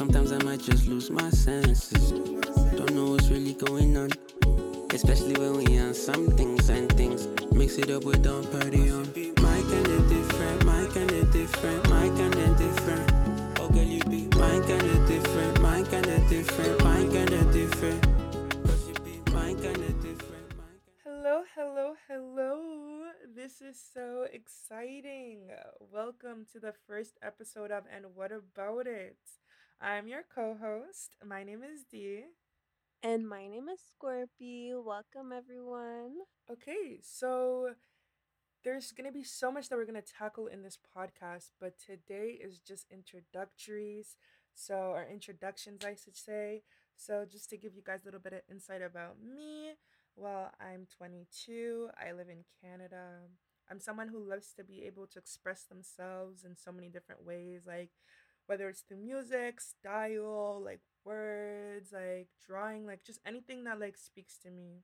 Sometimes I might just lose my senses. Don't know what's really going on. Especially when we on some things and things. Mix it up with don't party on. My kind of different, my kind of different, my kind of different. Oh girl, you be my kind of different, my kind of different, my kind of different. Hello, hello, hello. This is so exciting. Welcome to the first episode of And What About It? I'm your co host. My name is Dee. And my name is Scorpi. Welcome, everyone. Okay, so there's going to be so much that we're going to tackle in this podcast, but today is just introductories. So, our introductions, I should say. So, just to give you guys a little bit of insight about me, well, I'm 22. I live in Canada. I'm someone who loves to be able to express themselves in so many different ways, like whether it's through music, style, like words, like drawing, like just anything that like speaks to me.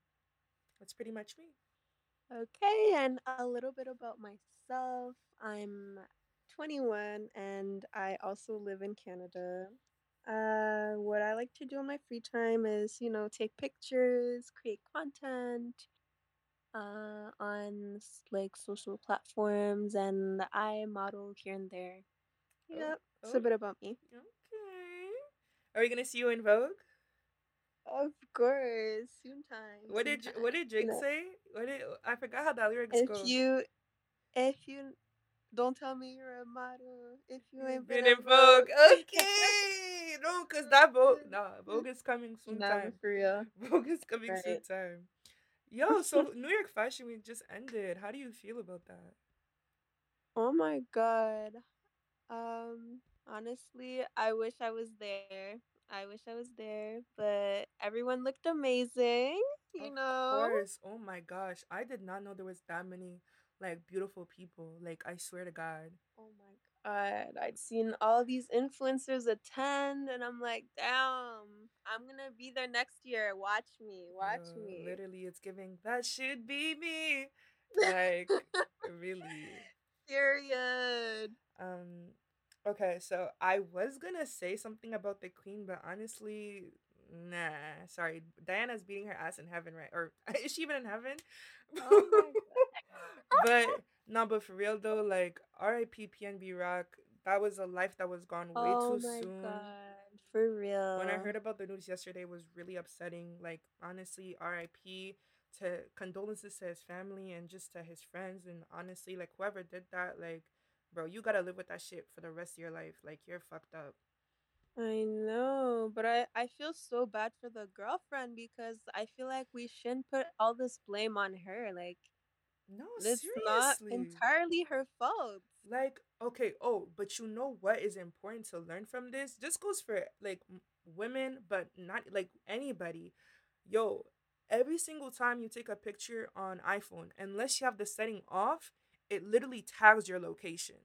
That's pretty much me. Okay, and a little bit about myself. I'm 21 and I also live in Canada. Uh, what I like to do in my free time is, you know, take pictures, create content uh, on like social platforms, and I model here and there. Oh, Yep, it's oh, a bit about me. okay. Are we gonna see you in Vogue? Of course, soon time, What soon did what did Drake know, say? What did I forgot how that lyrics if go? you if you don't tell me you're a model if you ain't been been in Vogue. Vogue. Okay. No, cause that Vogue nah, Vogue is coming soon nah, time. for real. Vogue is coming soon time. Yo, so New York Fashion Week just ended. How do you feel about that? Oh my god. Um, honestly, I wish I was there. I wish I was there, but everyone looked amazing, you Of know? course. Oh my gosh. I did not know there was that many like beautiful people. Like I swear to God. Oh my god. I'd seen all these influencers attend and I'm like, damn, I'm gonna be there next year. Watch me. Watch Yo, me. literally it's giving that should be me. Like really. Period. Um okay, so I was gonna say something about the queen, but honestly, nah. Sorry. Diana's beating her ass in heaven, right? Or is she even in heaven? Oh my but no, but for real though, like R.I.P. PNB Rock, that was a life that was gone way Oh too my soon. god. For real. When I real. heard about the news yesterday, it was really upsetting. Like honestly, R.I.P. to condolences to his family and just to his friends and honestly, like whoever did that, like, bro, you gotta live with that shit for the rest of your life. Like you're fucked up. I know, but I I feel so bad for the girlfriend because I feel like we shouldn't put all this blame on her. Like No, it's not entirely her fault. Like, okay, oh, but you know what is important to learn from this? This goes for like women, but not like anybody. Yo, every single time you take a picture on iPhone, unless you have the setting off, it literally tags your location.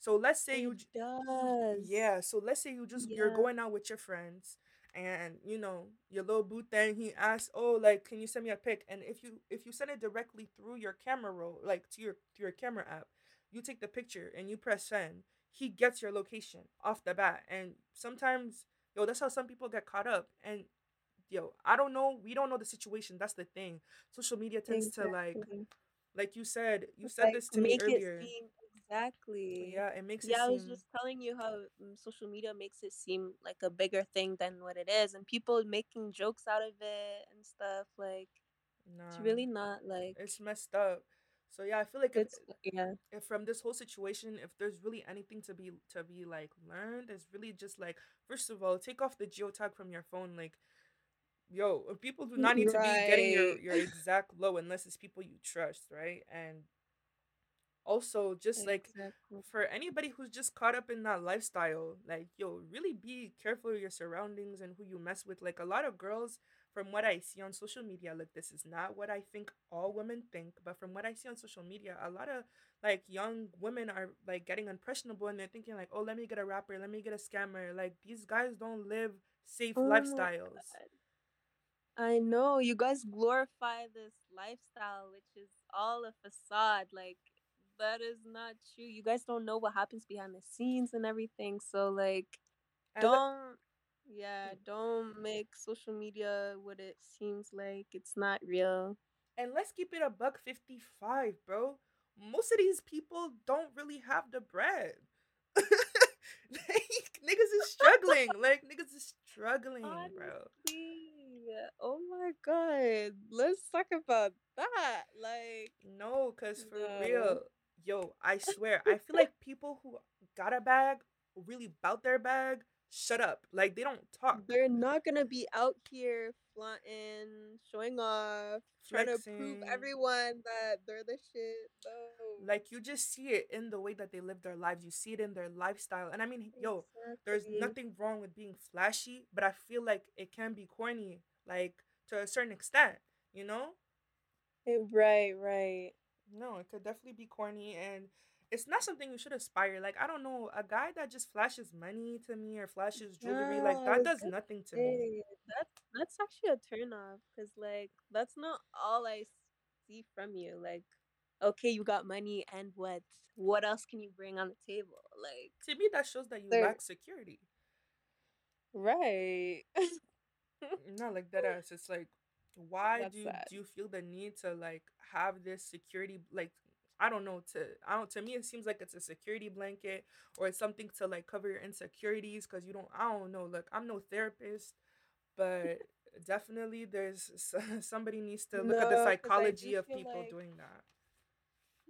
So let's say you It j- does. yeah, so let's say you just you're going out with your friends and you know your little boo thing he asks, "Oh, like can you send me a pic?" And if you if you send it directly through your camera roll, like to your to your camera app, you take the picture and you press send, he gets your location off the bat. And sometimes, yo, that's how some people get caught up. And yo, I don't know, we don't know the situation. That's the thing. Social media tends to like Exactly. Like you said, you said Like this to me it earlier. seem exactly. Yeah, it makes it Yeah, I was seem just telling you how mm, social media makes it seem like a bigger thing than what it is, and people making jokes out of it and stuff. Like it's really not like it's messed up. So yeah, I feel like if it's yeah. if from this whole situation, if there's really anything to be to be like learned, it's really just like first of all, take off the geotag from your phone. Like, yo, people do not need to be getting your your exact low unless it's people you trust, right? And also just like for anybody who's just caught up in that lifestyle like yo really be careful of your surroundings and who you mess with. Like a lot of girls from what i see on social media like this is not what i think all women think but from what i see on social media a lot of like young women are like getting impressionable and they're thinking like oh let me get a rapper let me get a scammer. Like these guys don't live safe Oh lifestyles. I know you guys glorify this lifestyle, which is all a facade. Like that is not true. You guys don't know what happens behind the scenes and everything. So like don't yeah, mm. don't make social media what it seems like. It's not real. and let's keep it a buck 55, bro. Most of these people don't really have the bread. like, niggas is struggling. Like, niggas is struggling, bro. Oh my god. Let's talk about that. Like No, because for no. real, yo, I swear, I feel like people who got a bag, really bout their bag, shut up. Like, they don't talk. They're not gonna be out here flaunting, showing off, trying to prove everyone that they're the shit. No. Like, you just see it in the way that they live their lives. You see it in their lifestyle. And I mean, yo, there's nothing wrong with being flashy, but I feel like it can be corny, like to a certain extent, you know? Eh, Right, right. No, it could definitely be corny and it's not something you should aspire. Like, I don't know, a guy that just flashes money to me or flashes jewelry, like that does nothing to me. That's that's actually a turn off because like that's not all I see from you. Like, okay, you got money and what? What else can you bring on the table? Like, To me, that shows that you lack security. right. Mm, not like that ass. It's like, why That's do sad. do you feel the need to like have this security like I don't know to I don't to me it seems like it's a security blanket or it's something to like cover your insecurities because you don't I don't know look I'm no therapist but definitely there's somebody needs to look at the No, because I psychology of people like doing that.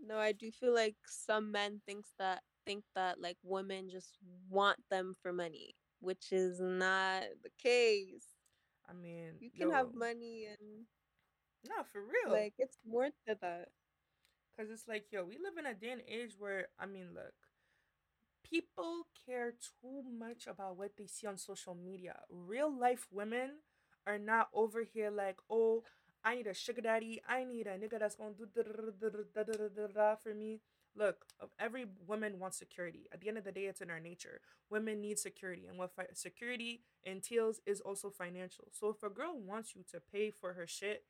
no, I do feel like some men thinks that think that like women just want them for money, which is not the case. I mean, you can have money and no, for real. Like it's more to that. Cause it's like, yo, we live in a day and age where I mean, look, people care too much about what they see on social media. Real life women are not over here like, oh, I need a sugar daddy. I need a nigga that's gonna do da da da da da da da for me. Look, of every woman wants security. At the end of the day, it's in our nature. Women need security, and what fi- security entails is also financial. So if a girl wants you to pay for her shit,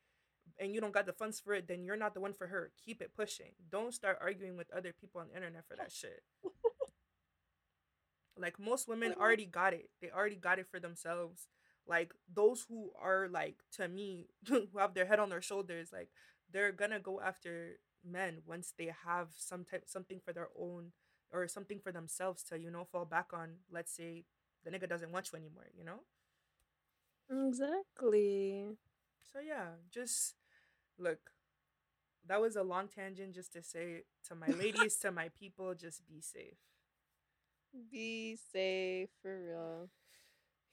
and you don't got the funds for it, then you're not the one for her. Keep it pushing. Don't start arguing with other people on the internet for that shit. like most women already got it. They already got it for themselves. Like those who are like to me who have their head on their shoulders, like they're gonna go after men once they have some type something for their own or something for themselves to, you know, fall back on. Let's say the nigga doesn't want you anymore, you know? Exactly. So yeah, just look, that was a long tangent just to say to my ladies, to my people, just be safe. Be safe for real.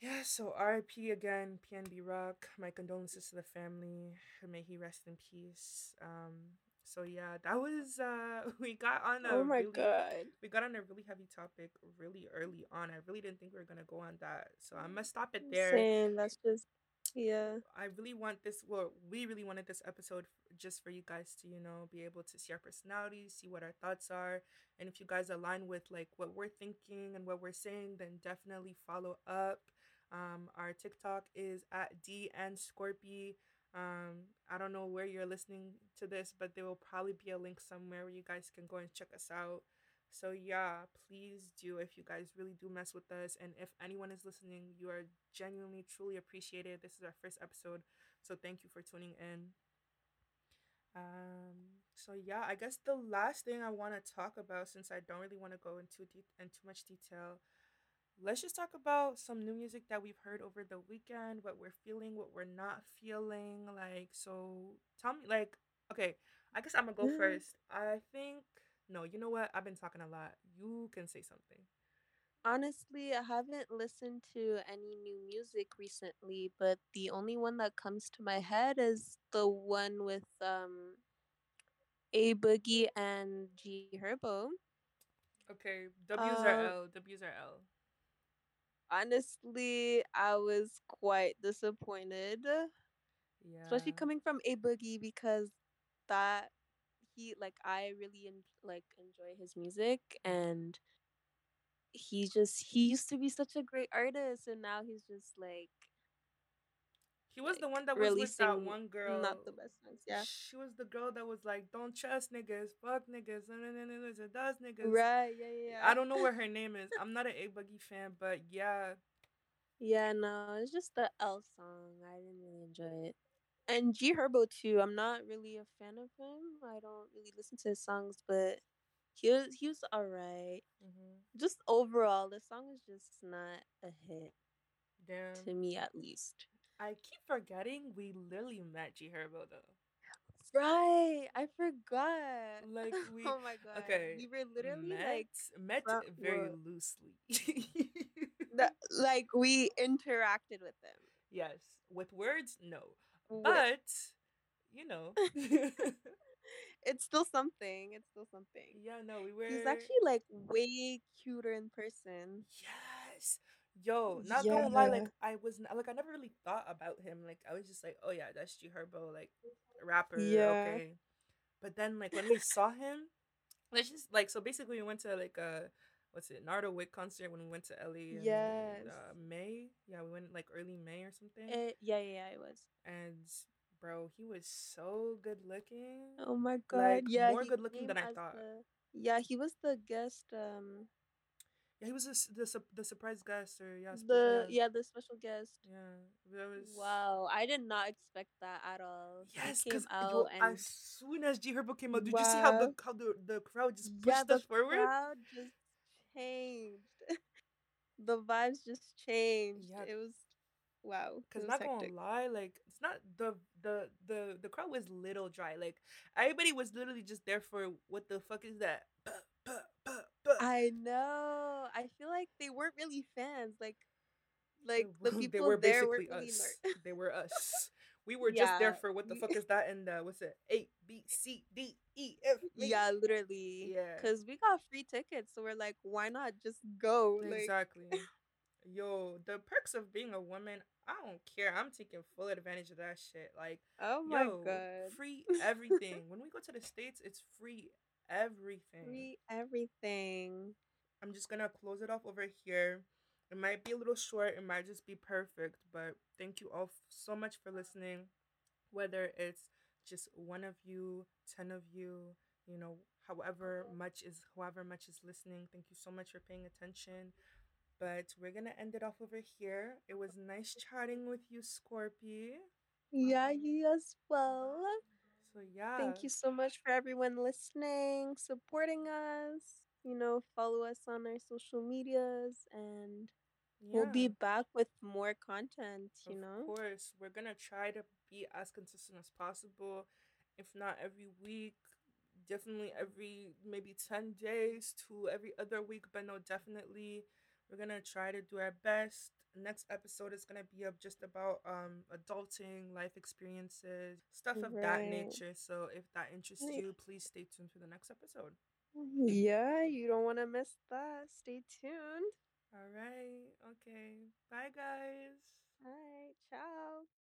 Yeah, so RIP again, PNB Rock. My condolences to the family. May he rest in peace. Um, so yeah, that was uh we got on a Oh my really god. we got on a really heavy topic really early on. I really didn't think we were gonna go on that. So I'm gonna stop it there. Same. That's just yeah. I really want this. Well, we really wanted this episode f- just for you guys to, you know, be able to see our personalities, see what our thoughts are, and if you guys align with like what we're thinking and what we're saying, then definitely follow up. Um, our TikTok is at D and Scorpi. Um, I don't know where you're listening to this, but there will probably be a link somewhere where you guys can go and check us out. So yeah, please do if you guys really do mess with us, and if anyone is listening, you are genuinely, truly appreciated. This is our first episode, so thank you for tuning in. Um, so yeah, I guess the last thing I want to talk about, since I don't really want to go into de- in too much detail, let's just talk about some new music that we've heard over the weekend, what we're feeling, what we're not feeling. Like, so tell me, like, okay, I guess I'm gonna go first. I think no, you know what? I've been talking a lot. You can say something. Honestly, I haven't listened to any new music recently, but the only one that comes to my head is the one with um A Boogie and G Herbo. Okay, W's are Um, L. W's are L. honestly, I was quite disappointed, Yeah. especially coming from A Boogie because that he like I really en- like enjoy his music and he just he used to be such a great artist and now he's just like He was the one that was with that one girl. not the best songs. Yeah. She was the girl that was like, "Don't trust niggas, fuck niggas, no, does niggas." Right, yeah, yeah. I don't know what her name is. I'm not an A Boogie fan, but yeah, Yeah, no, it's just the L song. I didn't really enjoy it. And G Herbo too. I'm not really a fan of him. I don't really listen to his songs, but he was he was alright. hmm Just overall, the song is just not a hit Damn. to me, at least. I keep forgetting we literally met G Herbo though. Right, I forgot. Like we oh my god, okay we were literally met like met very loosely. That, like we interacted with them. yes, with words, no, Wi- but you know, it's still something. It's still something. yeah, no, we were. He's actually like way cuter in person. Yes. Yo, not gonna lie, like I was n- like I never really thought about him. Like I was just like, oh yeah, that's G Herbo, like rapper, Yeah. okay. But then like when we saw him, let's just like so basically we went to like a what's it, Nardo Wick concert when we went to LA in Yes. uh, May. Yeah, we went like early May or something. It, yeah, yeah, yeah, it was. and bro, he was so good looking. Oh my god. Like, yeah, more good-looking than I thought. the- yeah, he was the guest. Um, Yeah, he was a the the surprise guest or yeah, the yeah, yeah, the special guest. yeah. That was Wow, I did not expect that at all. Yes, because and as soon as G Herbo came out, did you see how the how the, the crowd just yeah, pushed the us forward? The crowd just changed. the vibes just changed. Yeah. It was wow. Cause not hectic. gonna lie, like it's not the the the the crowd was little dry. Like everybody was literally just there for what the fuck is that? I know. I feel like they weren't really fans. Like, like the people they were there weren't really. us. ner- they were us. We were just there for what the fuck is that? And uh, what's it? A B C D E F. yeah, literally. Yeah. Cause we got free tickets, so we're like, why not just go? Like, Exactly. Yo, the perks of being a woman, I don't care. I'm taking full advantage of that shit. Like, oh my yo, god, free everything. when we go to the States, it's free everything. free everything. I'm just gonna close it off over here. It might be a little short, it might just be perfect, but thank you all so much for listening. Whether it's just one of you, ten of you, you know, however uh-huh. much is however much is listening. Thank you so much for paying attention. But we're gonna end it off over here. It was nice chatting with you, Scorpi. Yeah, you as well. So yeah. Thank you so much for everyone listening, supporting us. You know, follow us on our social medias, and we'll be back with more content. You of know, Of course, we're gonna try to be as consistent as possible. If not every week, definitely every maybe 10 days to every other week, but no, definitely we're gonna try to do our best. Next episode is gonna be up just about um adulting, life experiences, stuff of that nature. So if that interests you, please stay tuned for the next episode. yeah, you don't want to miss that. Stay tuned. All right. Okay. Bye guys. All right. Bye.